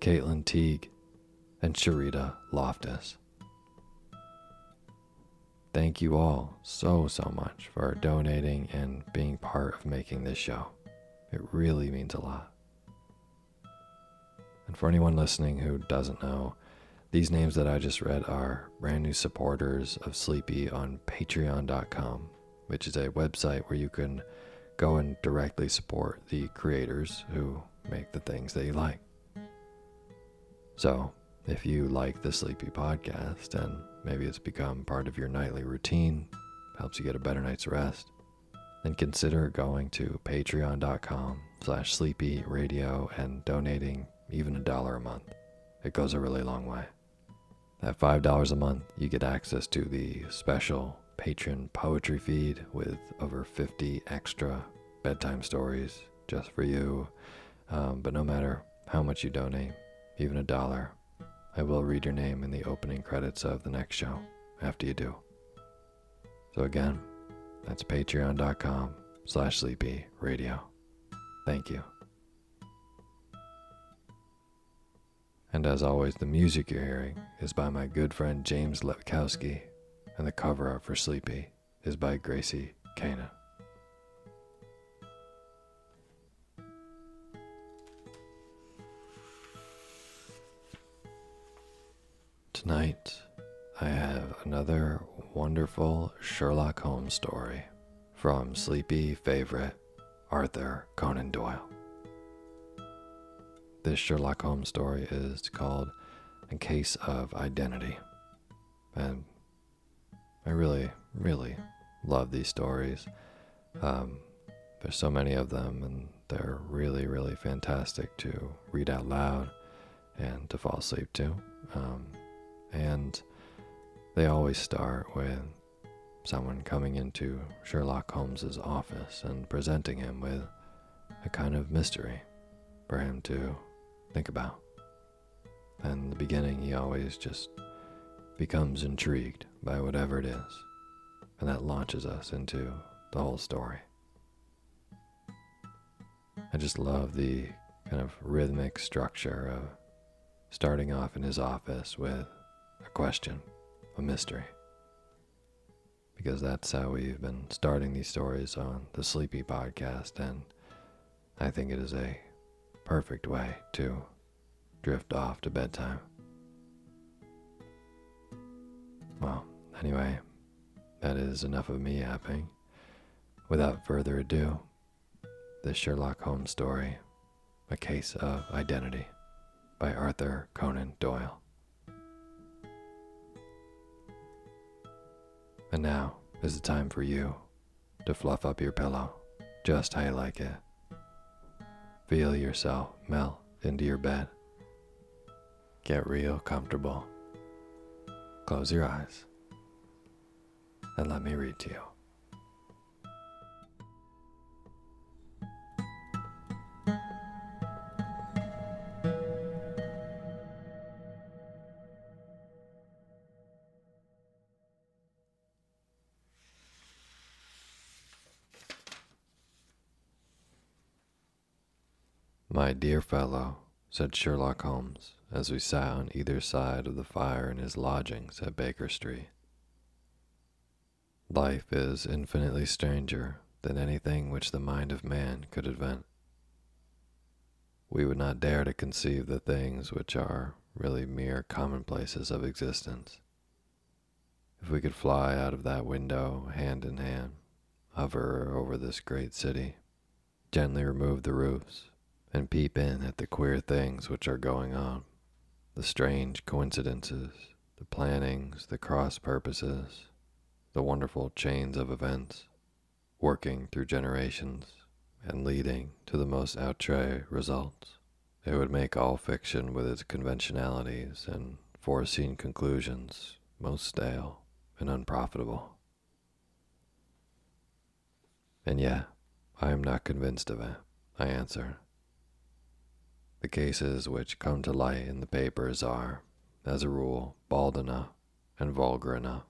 Caitlin Teague, and Sharita Loftus. Thank you all so, so much for donating and being part of making this show. It really means a lot. And for anyone listening who doesn't know, these names that I just read are brand new supporters of Sleepy on patreon.com, which is a website where you can go and directly support the creators who make the things that you like. So, if you like the Sleepy podcast and maybe it's become part of your nightly routine, helps you get a better night's rest, then consider going to patreon.com slash sleepy radio and donating even a dollar a month. It goes a really long way. At $5 a month, you get access to the special patron poetry feed with over 50 extra bedtime stories just for you. Um, but no matter how much you donate, even a dollar, I will read your name in the opening credits of the next show after you do. So, again, That's patreon.com slash sleepy radio. Thank you. And as always, the music you're hearing is by my good friend James Letkowski, and the cover art for Sleepy is by Gracie Kana. Tonight, I have another wonderful Sherlock Holmes story from sleepy favorite Arthur Conan Doyle. This Sherlock Holmes story is called A Case of Identity. And I really, really love these stories. Um, there's so many of them, and they're really, really fantastic to read out loud and to fall asleep to. Um, and they always start with someone coming into Sherlock Holmes's office and presenting him with a kind of mystery for him to think about. And in the beginning, he always just becomes intrigued by whatever it is, and that launches us into the whole story. I just love the kind of rhythmic structure of starting off in his office with question, a mystery. Because that's how we've been starting these stories on the Sleepy podcast, and I think it is a perfect way to drift off to bedtime. Well, anyway, that is enough of me yapping. Without further ado, the Sherlock Holmes story, A Case of Identity by Arthur Conan Doyle. And now is the time for you to fluff up your pillow just how you like it. Feel yourself melt into your bed. Get real comfortable. Close your eyes and let me read to you. My dear fellow, said Sherlock Holmes, as we sat on either side of the fire in his lodgings at Baker Street. Life is infinitely stranger than anything which the mind of man could invent. We would not dare to conceive the things which are really mere commonplaces of existence. If we could fly out of that window hand in hand, hover over this great city, gently remove the roofs, and peep in at the queer things which are going on, the strange coincidences, the plannings, the cross purposes, the wonderful chains of events, working through generations and leading to the most outre results. It would make all fiction with its conventionalities and foreseen conclusions most stale and unprofitable. And yet, I am not convinced of it, I answered. The cases which come to light in the papers are, as a rule, bald enough and vulgar enough.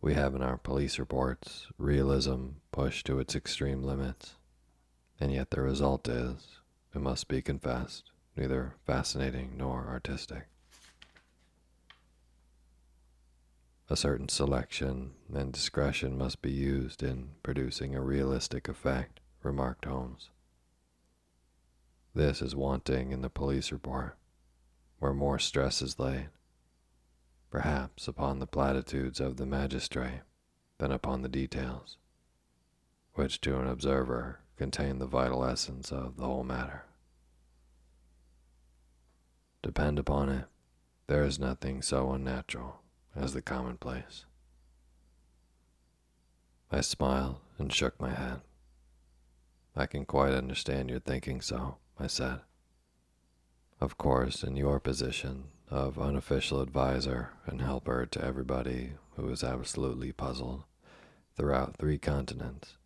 We have in our police reports realism pushed to its extreme limits, and yet the result is, it must be confessed, neither fascinating nor artistic. A certain selection and discretion must be used in producing a realistic effect, remarked Holmes. This is wanting in the police report, where more stress is laid, perhaps upon the platitudes of the magistrate than upon the details, which to an observer contain the vital essence of the whole matter. Depend upon it, there is nothing so unnatural as the commonplace. I smiled and shook my head. I can quite understand your thinking so. I said. Of course, in your position of unofficial advisor and helper to everybody who is absolutely puzzled throughout three continents,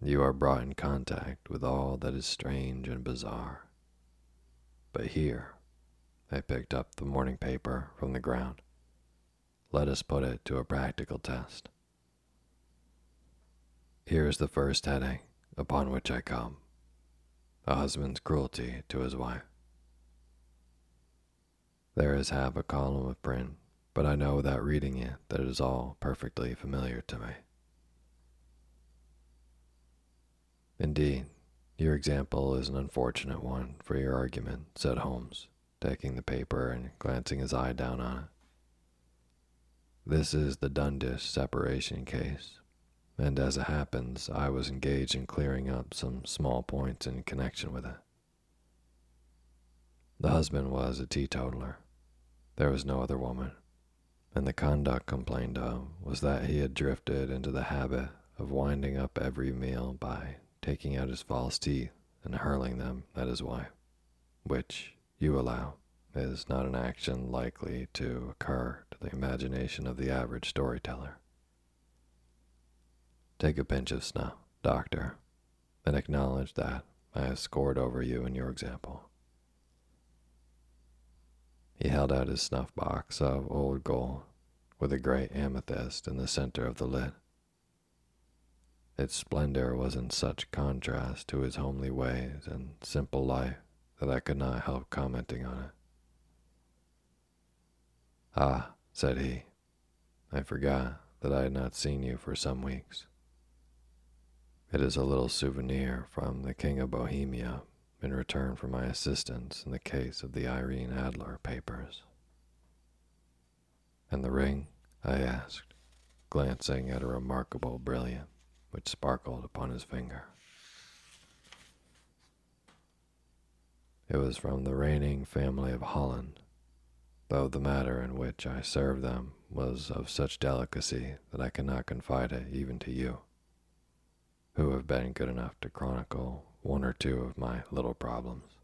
you are brought in contact with all that is strange and bizarre. But here, I picked up the morning paper from the ground. Let us put it to a practical test. Here is the first heading upon which I come a husband's cruelty to his wife. There is half a column of print, but I know without reading it that it is all perfectly familiar to me. Indeed, your example is an unfortunate one for your argument, said Holmes, taking the paper and glancing his eye down on it. This is the Dundas separation case, and as it happens, I was engaged in clearing up some small points in connection with it. The husband was a teetotaler. There was no other woman, and the conduct complained of was that he had drifted into the habit of winding up every meal by taking out his false teeth and hurling them at his wife, which, you allow, is not an action likely to occur to the imagination of the average storyteller. Take a pinch of snuff, doctor, and acknowledge that I have scored over you in your example. He held out his snuff box of old gold with a great amethyst in the center of the lid. Its splendor was in such contrast to his homely ways and simple life that I could not help commenting on it. Ah, said he, I forgot that I had not seen you for some weeks. It is a little souvenir from the King of Bohemia in return for my assistance in the case of the Irene Adler papers. And the ring? I asked, glancing at a remarkable brilliant which sparkled upon his finger. It was from the reigning family of Holland, though the matter in which I served them was of such delicacy that I cannot confide it even to you who have been good enough to chronicle one or two of my little problems.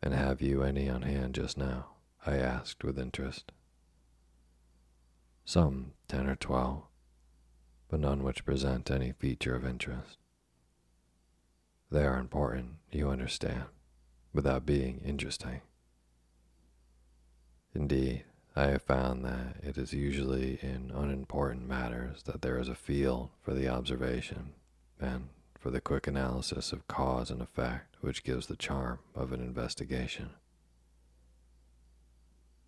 And have you any on hand just now? I asked with interest. Some ten or twelve, but none which present any feature of interest. They are important, you understand, without being interesting. Indeed, I have found that it is usually in unimportant matters that there is a field for the observation and for the quick analysis of cause and effect which gives the charm of an investigation.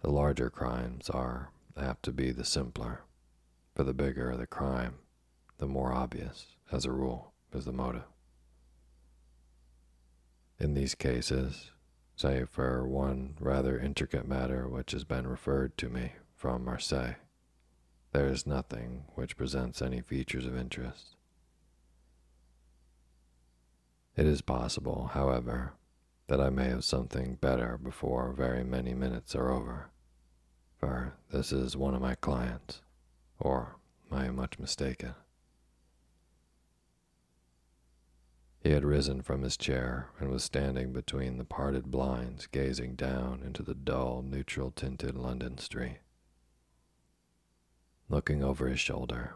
The larger crimes are apt to be the simpler, for the bigger the crime, the more obvious, as a rule, is the motive. In these cases, save for one rather intricate matter which has been referred to me from Marseille. There is nothing which presents any features of interest. It is possible, however, that I may have something better before very many minutes are over, for this is one of my clients, or I am much mistaken. He had risen from his chair and was standing between the parted blinds, gazing down into the dull, neutral tinted London street. Looking over his shoulder,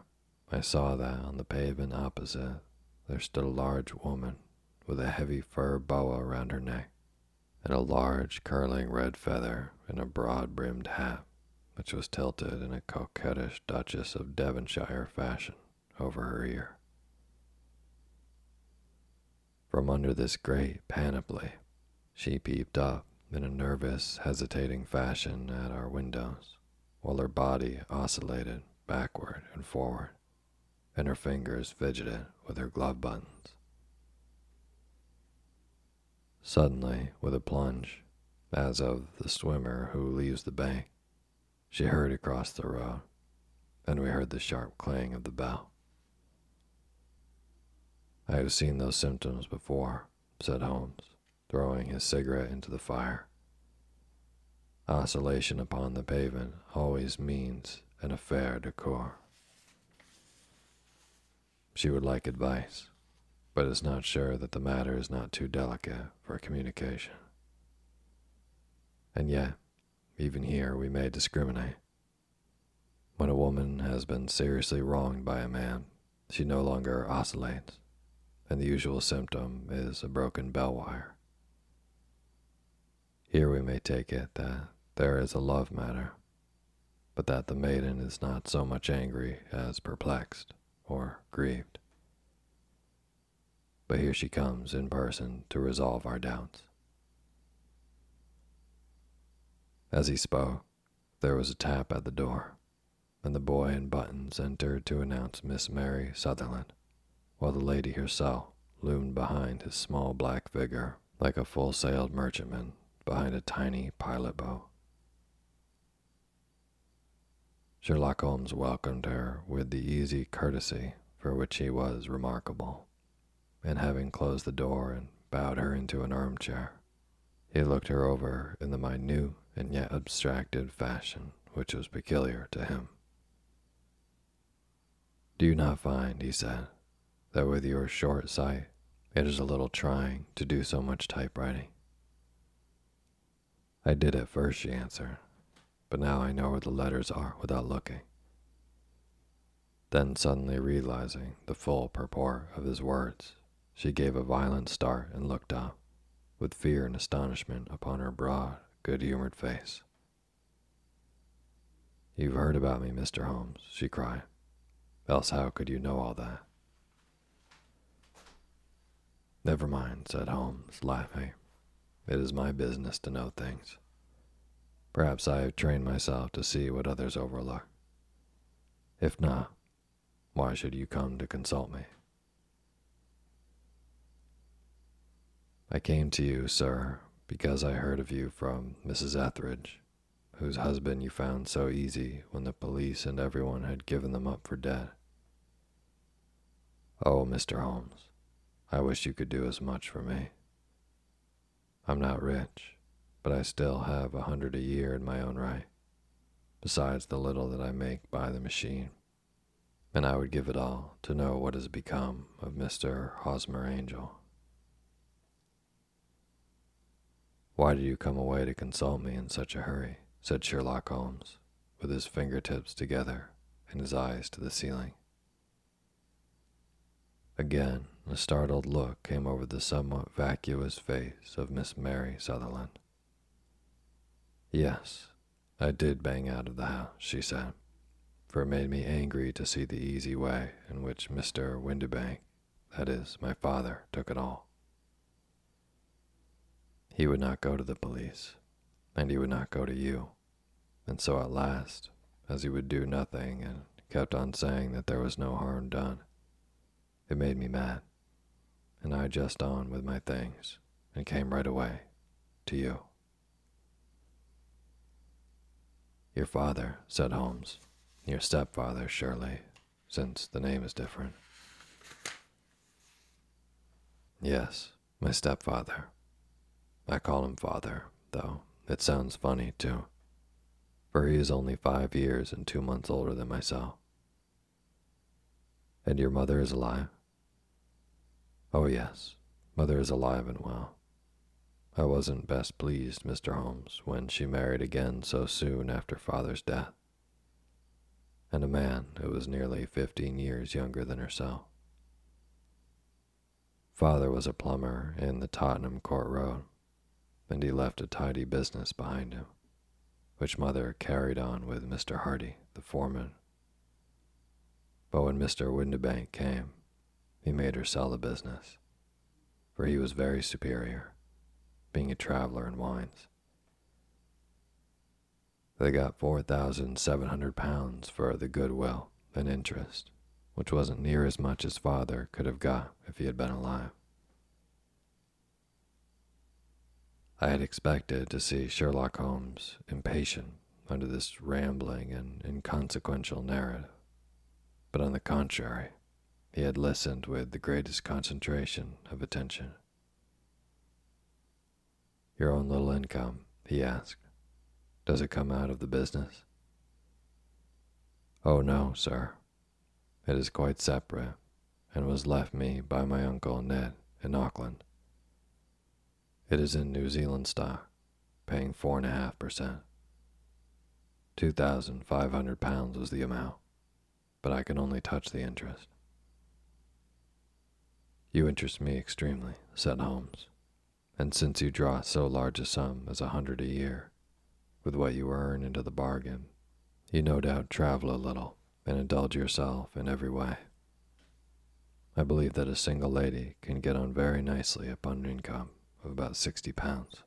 I saw that on the pavement opposite there stood a large woman with a heavy fur boa around her neck and a large curling red feather in a broad brimmed hat, which was tilted in a coquettish Duchess of Devonshire fashion over her ear. From under this great panoply, she peeped up in a nervous, hesitating fashion at our windows, while her body oscillated backward and forward, and her fingers fidgeted with her glove buttons. Suddenly, with a plunge, as of the swimmer who leaves the bank, she hurried across the road, and we heard the sharp clang of the bell. I have seen those symptoms before, said Holmes, throwing his cigarette into the fire. Oscillation upon the pavement always means an affaire de coeur. She would like advice, but is not sure that the matter is not too delicate for communication. And yet, even here we may discriminate. When a woman has been seriously wronged by a man, she no longer oscillates and the usual symptom is a broken bell wire. Here we may take it that there is a love matter, but that the maiden is not so much angry as perplexed or grieved. But here she comes in person to resolve our doubts. As he spoke, there was a tap at the door, and the boy in buttons entered to announce Miss Mary Sutherland, while the lady herself loomed behind his small black figure like a full sailed merchantman behind a tiny pilot boat. Sherlock Holmes welcomed her with the easy courtesy for which he was remarkable, and having closed the door and bowed her into an armchair, he looked her over in the minute and yet abstracted fashion which was peculiar to him. Do you not find, he said, that with your short sight, it is a little trying to do so much typewriting? I did at first, she answered, but now I know where the letters are without looking. Then, suddenly realizing the full purport of his words, she gave a violent start and looked up, with fear and astonishment upon her broad, good humored face. You've heard about me, Mr. Holmes, she cried. Else, how could you know all that? Never mind, said Holmes, laughing. It is my business to know things. Perhaps I have trained myself to see what others overlook. If not, why should you come to consult me? I came to you, sir, because I heard of you from Mrs. Etherege, whose husband you found so easy when the police and everyone had given them up for dead. Oh, Mr. Holmes, I wish you could do as much for me. I'm not rich, but I still have a hundred a year in my own right, besides the little that I make by the machine, and I would give it all to know what has become of Mr. Hosmer Angel. Why did you come away to consult me in such a hurry? said Sherlock Holmes, with his fingertips together and his eyes to the ceiling. Again, a startled look came over the somewhat vacuous face of Miss Mary Sutherland. Yes, I did bang out of the house, she said, for it made me angry to see the easy way in which Mr. Windibank, that is, my father, took it all. He would not go to the police, and he would not go to you, and so at last, as he would do nothing and kept on saying that there was no harm done, it made me mad, and I just on with my things and came right away to you. Your father, said Holmes. Your stepfather, surely, since the name is different. Yes, my stepfather. I call him father, though it sounds funny, too, for he is only five years and two months older than myself. And your mother is alive? Oh, yes, mother is alive and well. I wasn't best pleased, Mr. Holmes, when she married again so soon after father's death, and a man who was nearly fifteen years younger than herself. Father was a plumber in the Tottenham Court Road, and he left a tidy business behind him, which mother carried on with Mr. Hardy, the foreman. But when Mr. Windibank came, he made her sell the business, for he was very superior, being a traveler in wines. They got 4,700 pounds for the goodwill and interest, which wasn't near as much as father could have got if he had been alive. I had expected to see Sherlock Holmes impatient under this rambling and inconsequential narrative, but on the contrary, he had listened with the greatest concentration of attention. Your own little income, he asked. Does it come out of the business? Oh, no, sir. It is quite separate and was left me by my uncle Ned in Auckland. It is in New Zealand stock, paying four and a half per cent. Two thousand five hundred pounds was the amount, but I can only touch the interest. You interest me extremely, said Holmes, and since you draw so large a sum as a hundred a year, with what you earn into the bargain, you no doubt travel a little and indulge yourself in every way. I believe that a single lady can get on very nicely upon an income of about 60 pounds.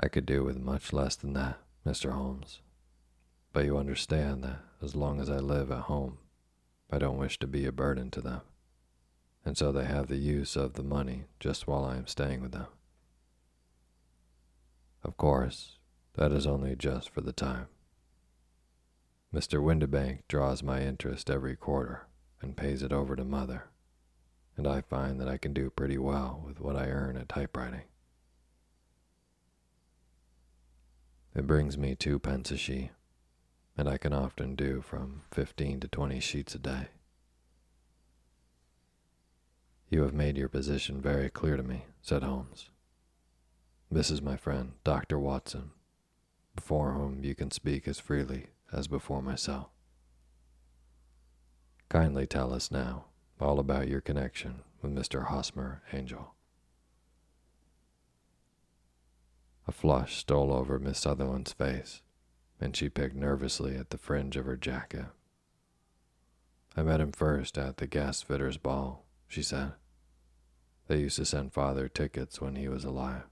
I could do with much less than that, Mr. Holmes. But you understand that as long as I live at home, I don't wish to be a burden to them. And so they have the use of the money just while I am staying with them. Of course, that is only just for the time. Mr. Windibank draws my interest every quarter and pays it over to Mother, and I find that I can do pretty well with what I earn at typewriting. It brings me two pence a sheet, and I can often do from 15 to 20 sheets a day. You have made your position very clear to me, said Holmes. This is my friend, Dr. Watson, before whom you can speak as freely as before myself. Kindly tell us now all about your connection with Mr. Hosmer Angel. A flush stole over Miss Sutherland's face, and she picked nervously at the fringe of her jacket. I met him first at the gas fitters' ball, she said. They used to send father tickets when he was alive,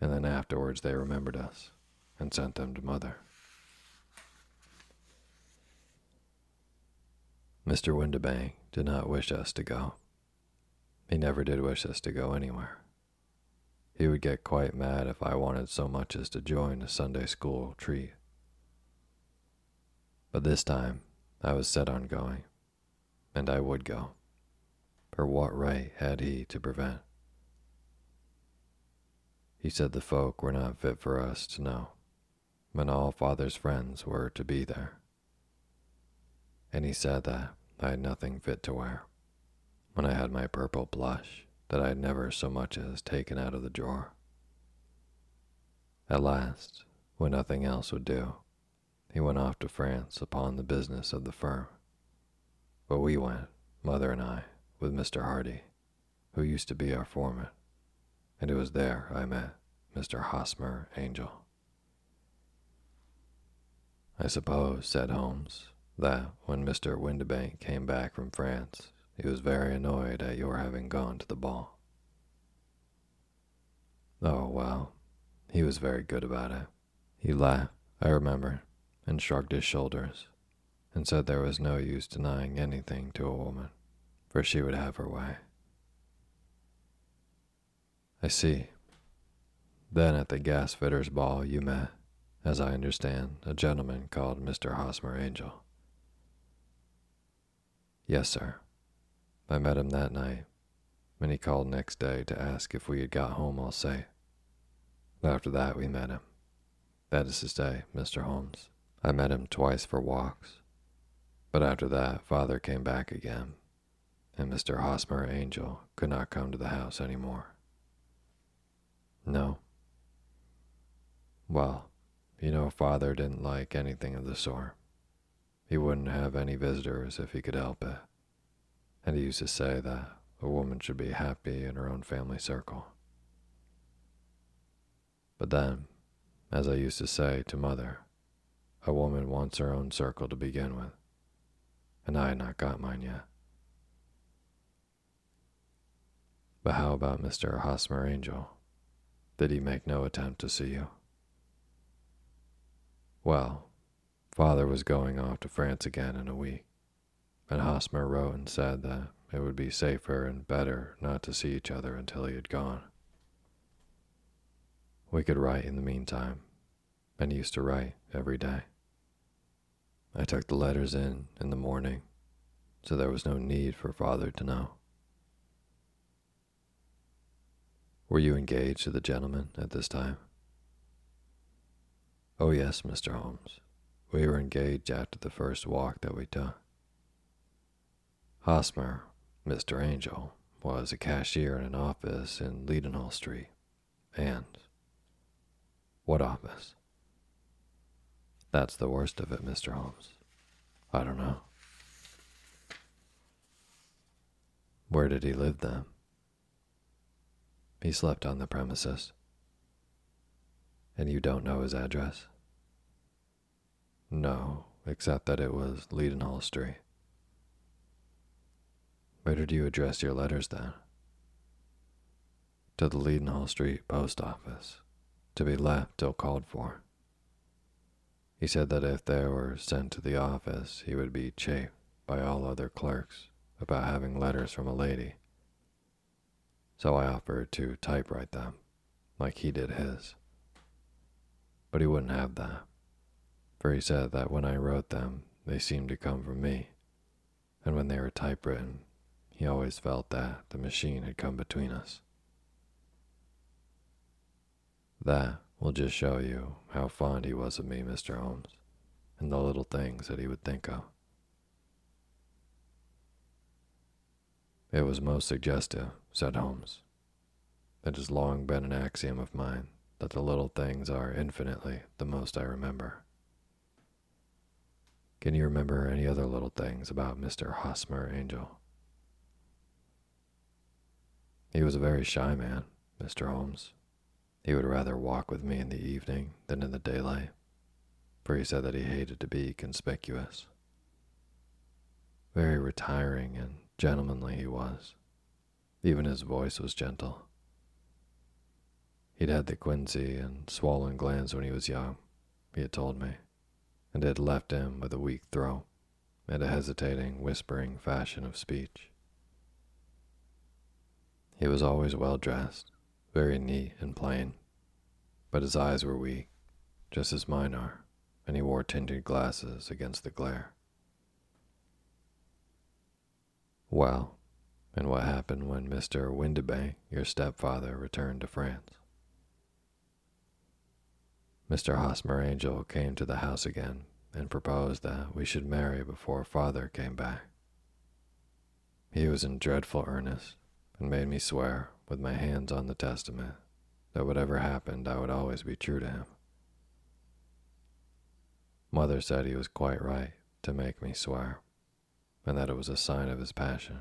and then afterwards they remembered us and sent them to mother. Mr. Windibank did not wish us to go. He never did wish us to go anywhere. He would get quite mad if I wanted so much as to join a Sunday school treat. But this time I was set on going, and I would go. For what right had he to prevent? He said the folk were not fit for us to know, when all father's friends were to be there. And he said that I had nothing fit to wear, when I had my purple blush that I had never so much as taken out of the drawer. At last, when nothing else would do, he went off to France upon the business of the firm. But we went, mother and I, with Mr. Hardy, who used to be our foreman, and it was there I met Mr. Hosmer Angel. I suppose, said Holmes, that when Mr. Windibank came back from France, he was very annoyed at your having gone to the ball. Oh, well, he was very good about it. He laughed, I remember, and shrugged his shoulders, and said there was no use denying anything to a woman, for she would have her way. I see. Then at the gasfitter's ball you met, as I understand, a gentleman called Mr. Hosmer Angel. Yes, sir. I met him that night, and he called next day to ask if we had got home all safe. After that, we met him. That is to say, Mr. Holmes. I met him twice for walks. But after that, father came back again, and Mr. Hosmer Angel could not come to the house any more. No. Well, you know, father didn't like anything of the sort. He wouldn't have any visitors if he could help it and he used to say that a woman should be happy in her own family circle. But then, as I used to say to mother, a woman wants her own circle to begin with, and I had not got mine yet. But how about Mr. Hosmer Angel? Did he make no attempt to see you? Well, father was going off to France again in a week and Hosmer wrote and said that it would be safer and better not to see each other until he had gone. We could write in the meantime, and he used to write every day. I took the letters in in the morning, so there was no need for father to know. Were you engaged to the gentleman at this time? Oh, yes, Mr. Holmes. We were engaged after the first walk that we took. Hosmer, Mr. Angel, was a cashier in an office in Leadenhall Street. And what office? That's the worst of it, Mr. Holmes. I don't know. Where did he live then? He slept on the premises. And you don't know his address? No, except that it was Leadenhall Street. Where did you address your letters then? To the Leadenhall Street post office, to be left till called for. He said that if they were sent to the office, he would be chafed by all other clerks about having letters from a lady. So I offered to typewrite them, like he did his. But he wouldn't have that, for he said that when I wrote them, they seemed to come from me, and when they were typewritten, he always felt that the machine had come between us. That will just show you how fond he was of me, Mr. Holmes, and the little things that he would think of. It was most suggestive, said Holmes. It has long been an axiom of mine that the little things are infinitely the most I remember. Can you remember any other little things about Mr. Hosmer Angel? He was a very shy man, Mr. Holmes. He would rather walk with me in the evening than in the daylight, for he said that he hated to be conspicuous. Very retiring and gentlemanly he was. Even his voice was gentle. He'd had the quinsy and swollen glands when he was young, he had told me, and it had left him with a weak throat and a hesitating, whispering fashion of speech. He was always well dressed, very neat and plain, but his eyes were weak, just as mine are, and he wore tinted glasses against the glare. Well, and what happened when Mr. Windibank, your stepfather, returned to France? Mr. Hosmer Angel came to the house again and proposed that we should marry before father came back. He was in dreadful earnest and made me swear, with my hands on the testament, that whatever happened, I would always be true to him. Mother said he was quite right to make me swear, and that it was a sign of his passion.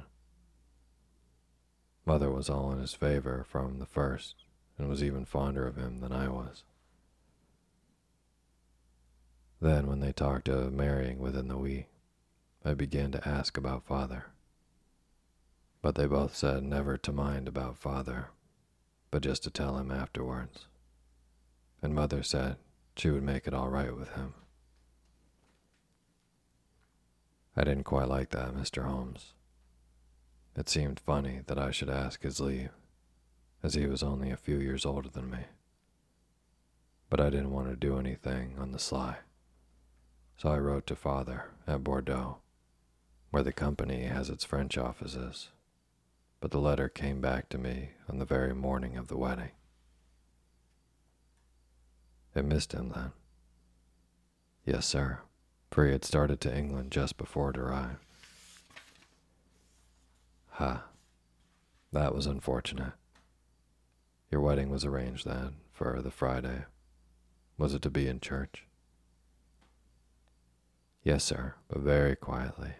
Mother was all in his favor from the first, and was even fonder of him than I was. Then, when they talked of marrying within the week, I began to ask about father. But they both said never to mind about father, but just to tell him afterwards. And mother said she would make it all right with him. I didn't quite like that, Mr. Holmes. It seemed funny that I should ask his leave, as he was only a few years older than me. But I didn't want to do anything on the sly. So I wrote to father at Bordeaux, where the company has its French offices, but the letter came back to me on the very morning of the wedding. It missed him then. Yes, sir, for he had started to England just before it arrived. Ha, that was unfortunate. Your wedding was arranged then for the Friday. Was it to be in church? Yes, sir, but very quietly.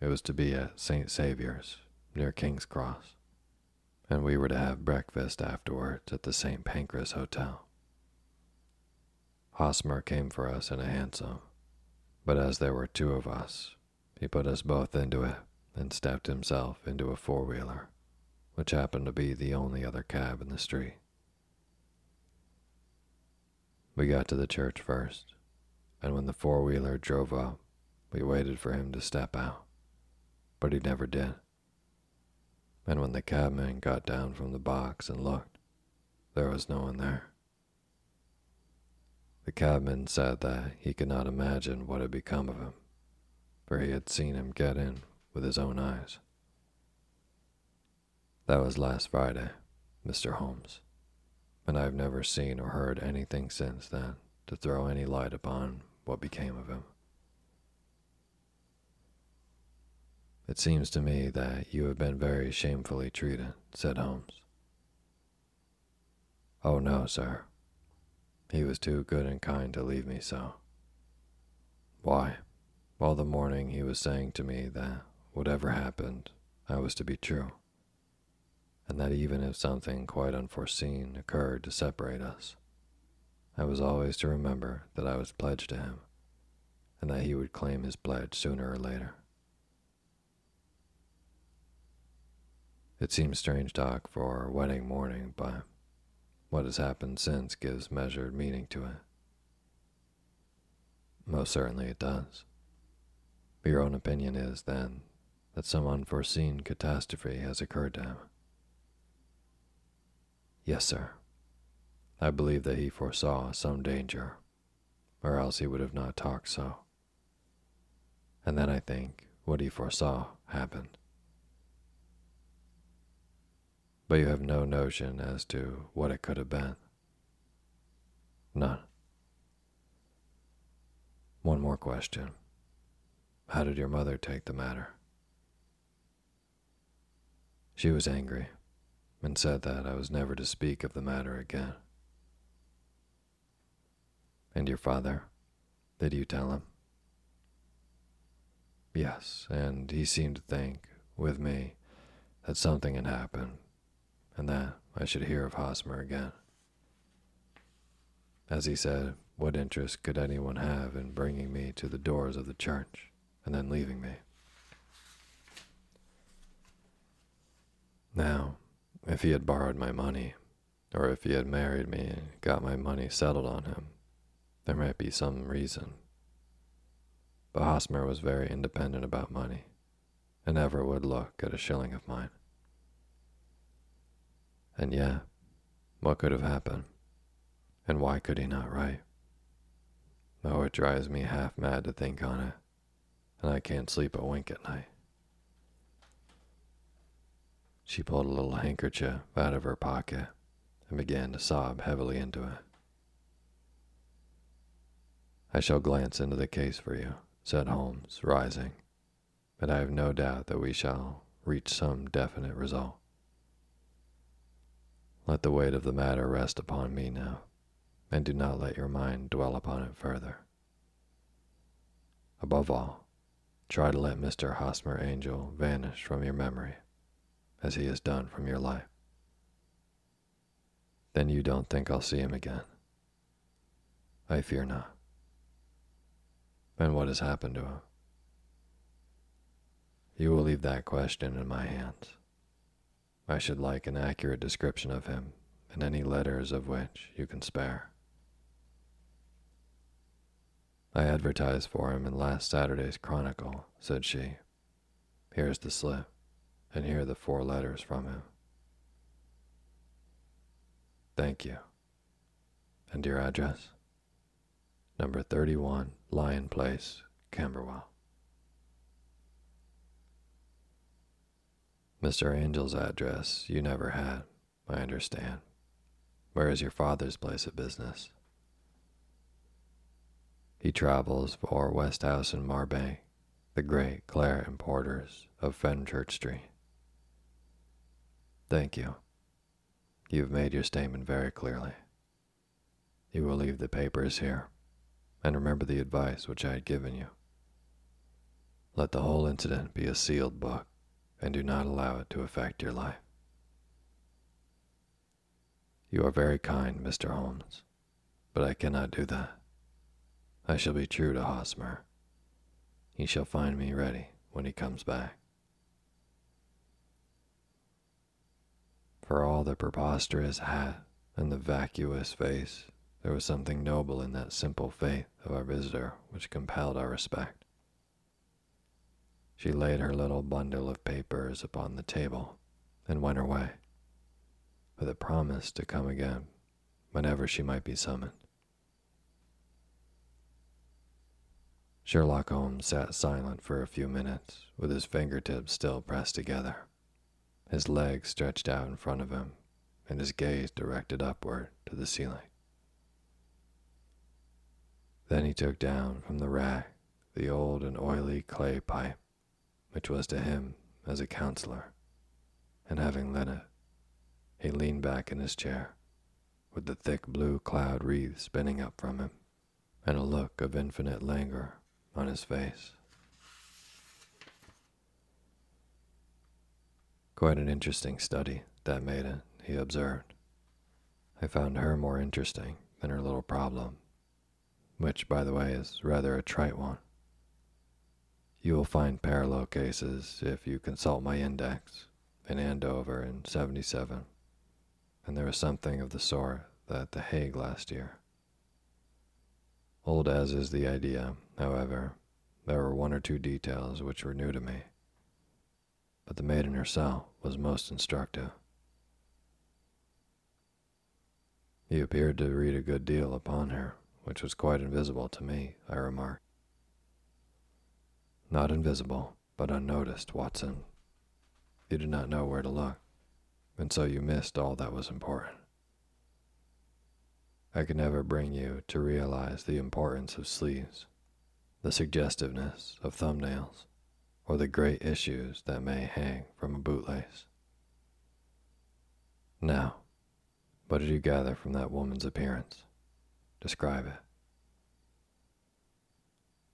It was to be at St. Saviour's near King's Cross, and we were to have breakfast afterwards at the St. Pancras Hotel. Hosmer came for us in a hansom, but as there were two of us, he put us both into it and stepped himself into a four wheeler, which happened to be the only other cab in the street. We got to the church first, and when the four wheeler drove up, we waited for him to step out, but he never did and when the cabman got down from the box and looked, there was no one there. The cabman said that he could not imagine what had become of him, for he had seen him get in with his own eyes. That was last Friday, Mr. Holmes, and I have never seen or heard anything since then to throw any light upon what became of him. It seems to me that you have been very shamefully treated, said Holmes. Oh, no, sir. He was too good and kind to leave me so. Why, all the morning he was saying to me that whatever happened, I was to be true, and that even if something quite unforeseen occurred to separate us, I was always to remember that I was pledged to him, and that he would claim his pledge sooner or later. It seems strange talk for a wedding morning, but what has happened since gives measured meaning to it. Most certainly it does. Your own opinion is, then, that some unforeseen catastrophe has occurred to him. Yes, sir. I believe that he foresaw some danger, or else he would have not talked so. And then I think what he foresaw happened. But you have no notion as to what it could have been. None. One more question. How did your mother take the matter? She was angry and said that I was never to speak of the matter again. And your father? Did you tell him? Yes, and he seemed to think, with me, that something had happened, and that I should hear of Hosmer again. As he said, what interest could anyone have in bringing me to the doors of the church and then leaving me? Now, if he had borrowed my money, or if he had married me and got my money settled on him, there might be some reason. But Hosmer was very independent about money and never would look at a shilling of mine. And yeah, what could have happened? And why could he not write? Oh, it drives me half mad to think on it, and I can't sleep a wink at night. She pulled a little handkerchief out of her pocket and began to sob heavily into it. I shall glance into the case for you, said Holmes, rising, but I have no doubt that we shall reach some definite result. Let the weight of the matter rest upon me now, and do not let your mind dwell upon it further. Above all, try to let Mr. Hosmer Angel vanish from your memory as he has done from your life. Then you don't think I'll see him again. I fear not. And what has happened to him? You will leave that question in my hands. I should like an accurate description of him and any letters of which you can spare. I advertised for him in last Saturday's Chronicle, said she. Here's the slip and here are the four letters from him. Thank you. And your address? Number 31, Lyon Place, Camberwell. Mr. Angel's address you never had, I understand. Where is your father's place of business? He travels for Westhouse and Marbank, the great claret importers of Fenchurch Street. Thank you. You have made your statement very clearly. You will leave the papers here, and remember the advice which I had given you. Let the whole incident be a sealed book, and do not allow it to affect your life. You are very kind, Mr. Holmes, but I cannot do that. I shall be true to Hosmer. He shall find me ready when he comes back. For all the preposterous hat and the vacuous face, there was something noble in that simple faith of our visitor which compelled our respect. She laid her little bundle of papers upon the table and went her way, with a promise to come again whenever she might be summoned. Sherlock Holmes sat silent for a few minutes, with his fingertips still pressed together his legs stretched out in front of him, and his gaze directed upward to the ceiling. Then he took down from the rack the old and oily clay pipe, which was to him as a counselor, and having lit it, he leaned back in his chair, with the thick blue cloud wreath spinning up from him, and a look of infinite languor on his face. Quite an interesting study, that maiden, he observed. I found her more interesting than her little problem, which, by the way, is rather a trite one. You will find parallel cases if you consult my index, in Andover in 77, and there was something of the sort at The Hague last year. Old as is the idea, however, there were one or two details which were new to me, but the maiden herself was most instructive. He appeared to read a good deal upon her, which was quite invisible to me, I remarked. Not invisible, but unnoticed, Watson. You did not know where to look, and so you missed all that was important. I could never bring you to realize the importance of sleeves, the suggestiveness of thumbnails, or the great issues that may hang from a bootlace. Now, what did you gather from that woman's appearance? Describe it.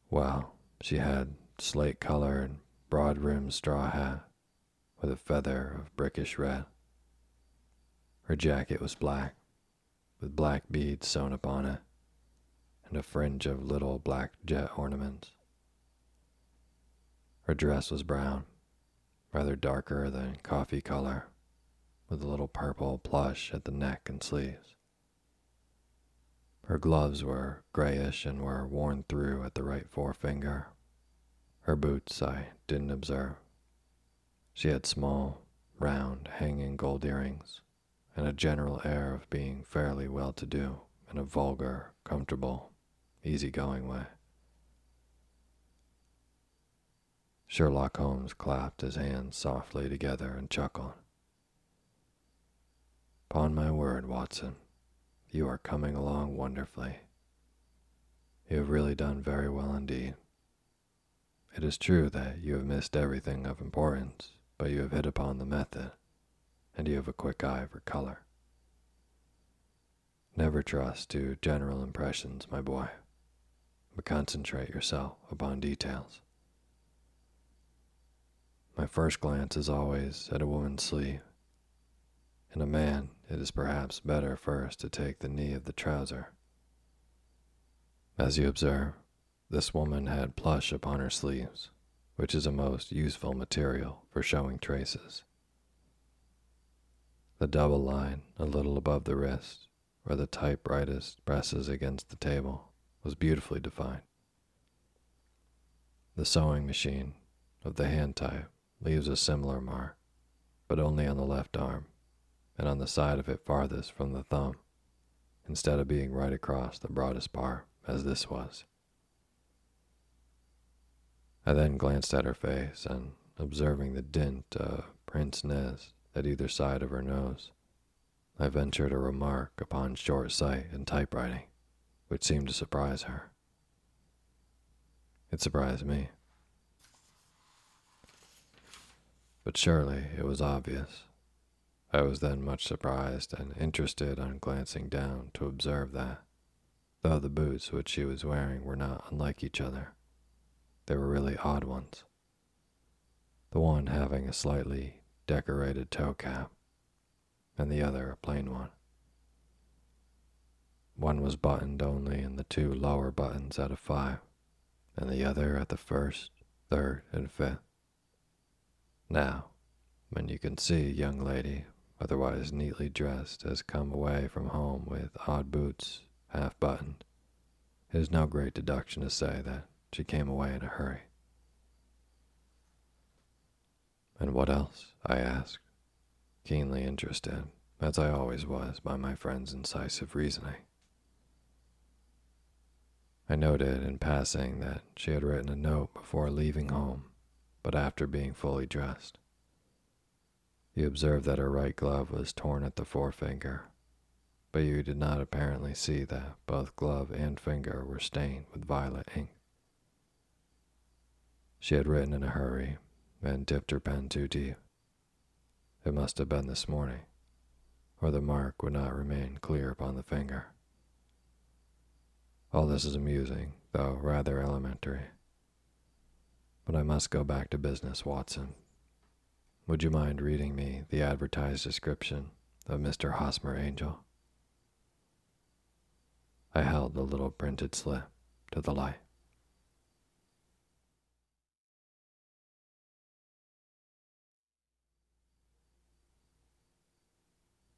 Well, she had slate colored, broad rimmed straw hat with a feather of brickish red. Her jacket was black, with black beads sewn upon it, and a fringe of little black jet ornaments. Her dress was brown, rather darker than coffee color, with a little purple plush at the neck and sleeves. Her gloves were grayish and were worn through at the right forefinger. Her boots I didn't observe. She had small, round, hanging gold earrings and a general air of being fairly well to do in a vulgar, comfortable, easy-going way. Sherlock Holmes clapped his hands softly together and chuckled. Upon my word, Watson, you are coming along wonderfully. You have really done very well indeed. It is true that you have missed everything of importance, but you have hit upon the method, and you have a quick eye for color. Never trust to general impressions, my boy, but concentrate yourself upon details. My first glance is always at a woman's sleeve. In a man, it is perhaps better first to take the knee of the trouser. As you observe, this woman had plush upon her sleeves, which is a most useful material for showing traces. The double line a little above the wrist, where the typewriter presses against the table, was beautifully defined. The sewing machine of the hand type leaves a similar mark, but only on the left arm and on the side of it farthest from the thumb, instead of being right across the broadest part as this was. I then glanced at her face and, observing the dint uh, of pince nez at either side of her nose, I ventured a remark upon short sight and typewriting, which seemed to surprise her. It surprised me. But surely it was obvious. I was then much surprised and interested on glancing down to observe that, though the boots which she was wearing were not unlike each other, they were really odd ones. The one having a slightly decorated toe cap, and the other a plain one. One was buttoned only in the two lower buttons out of five, and the other at the first, third, and fifth. Now, when you can see a young lady, otherwise neatly dressed, has come away from home with odd boots, half buttoned, it is no great deduction to say that she came away in a hurry. And what else? I asked, keenly interested, as I always was by my friend's incisive reasoning. I noted in passing that she had written a note before leaving home but after being fully dressed. You observed that her right glove was torn at the forefinger, but you did not apparently see that both glove and finger were stained with violet ink. She had written in a hurry and dipped her pen too deep. It must have been this morning, or the mark would not remain clear upon the finger. All this is amusing, though rather elementary. But I must go back to business, Watson. Would you mind reading me the advertised description of Mr. Hosmer Angel? I held the little printed slip to the light.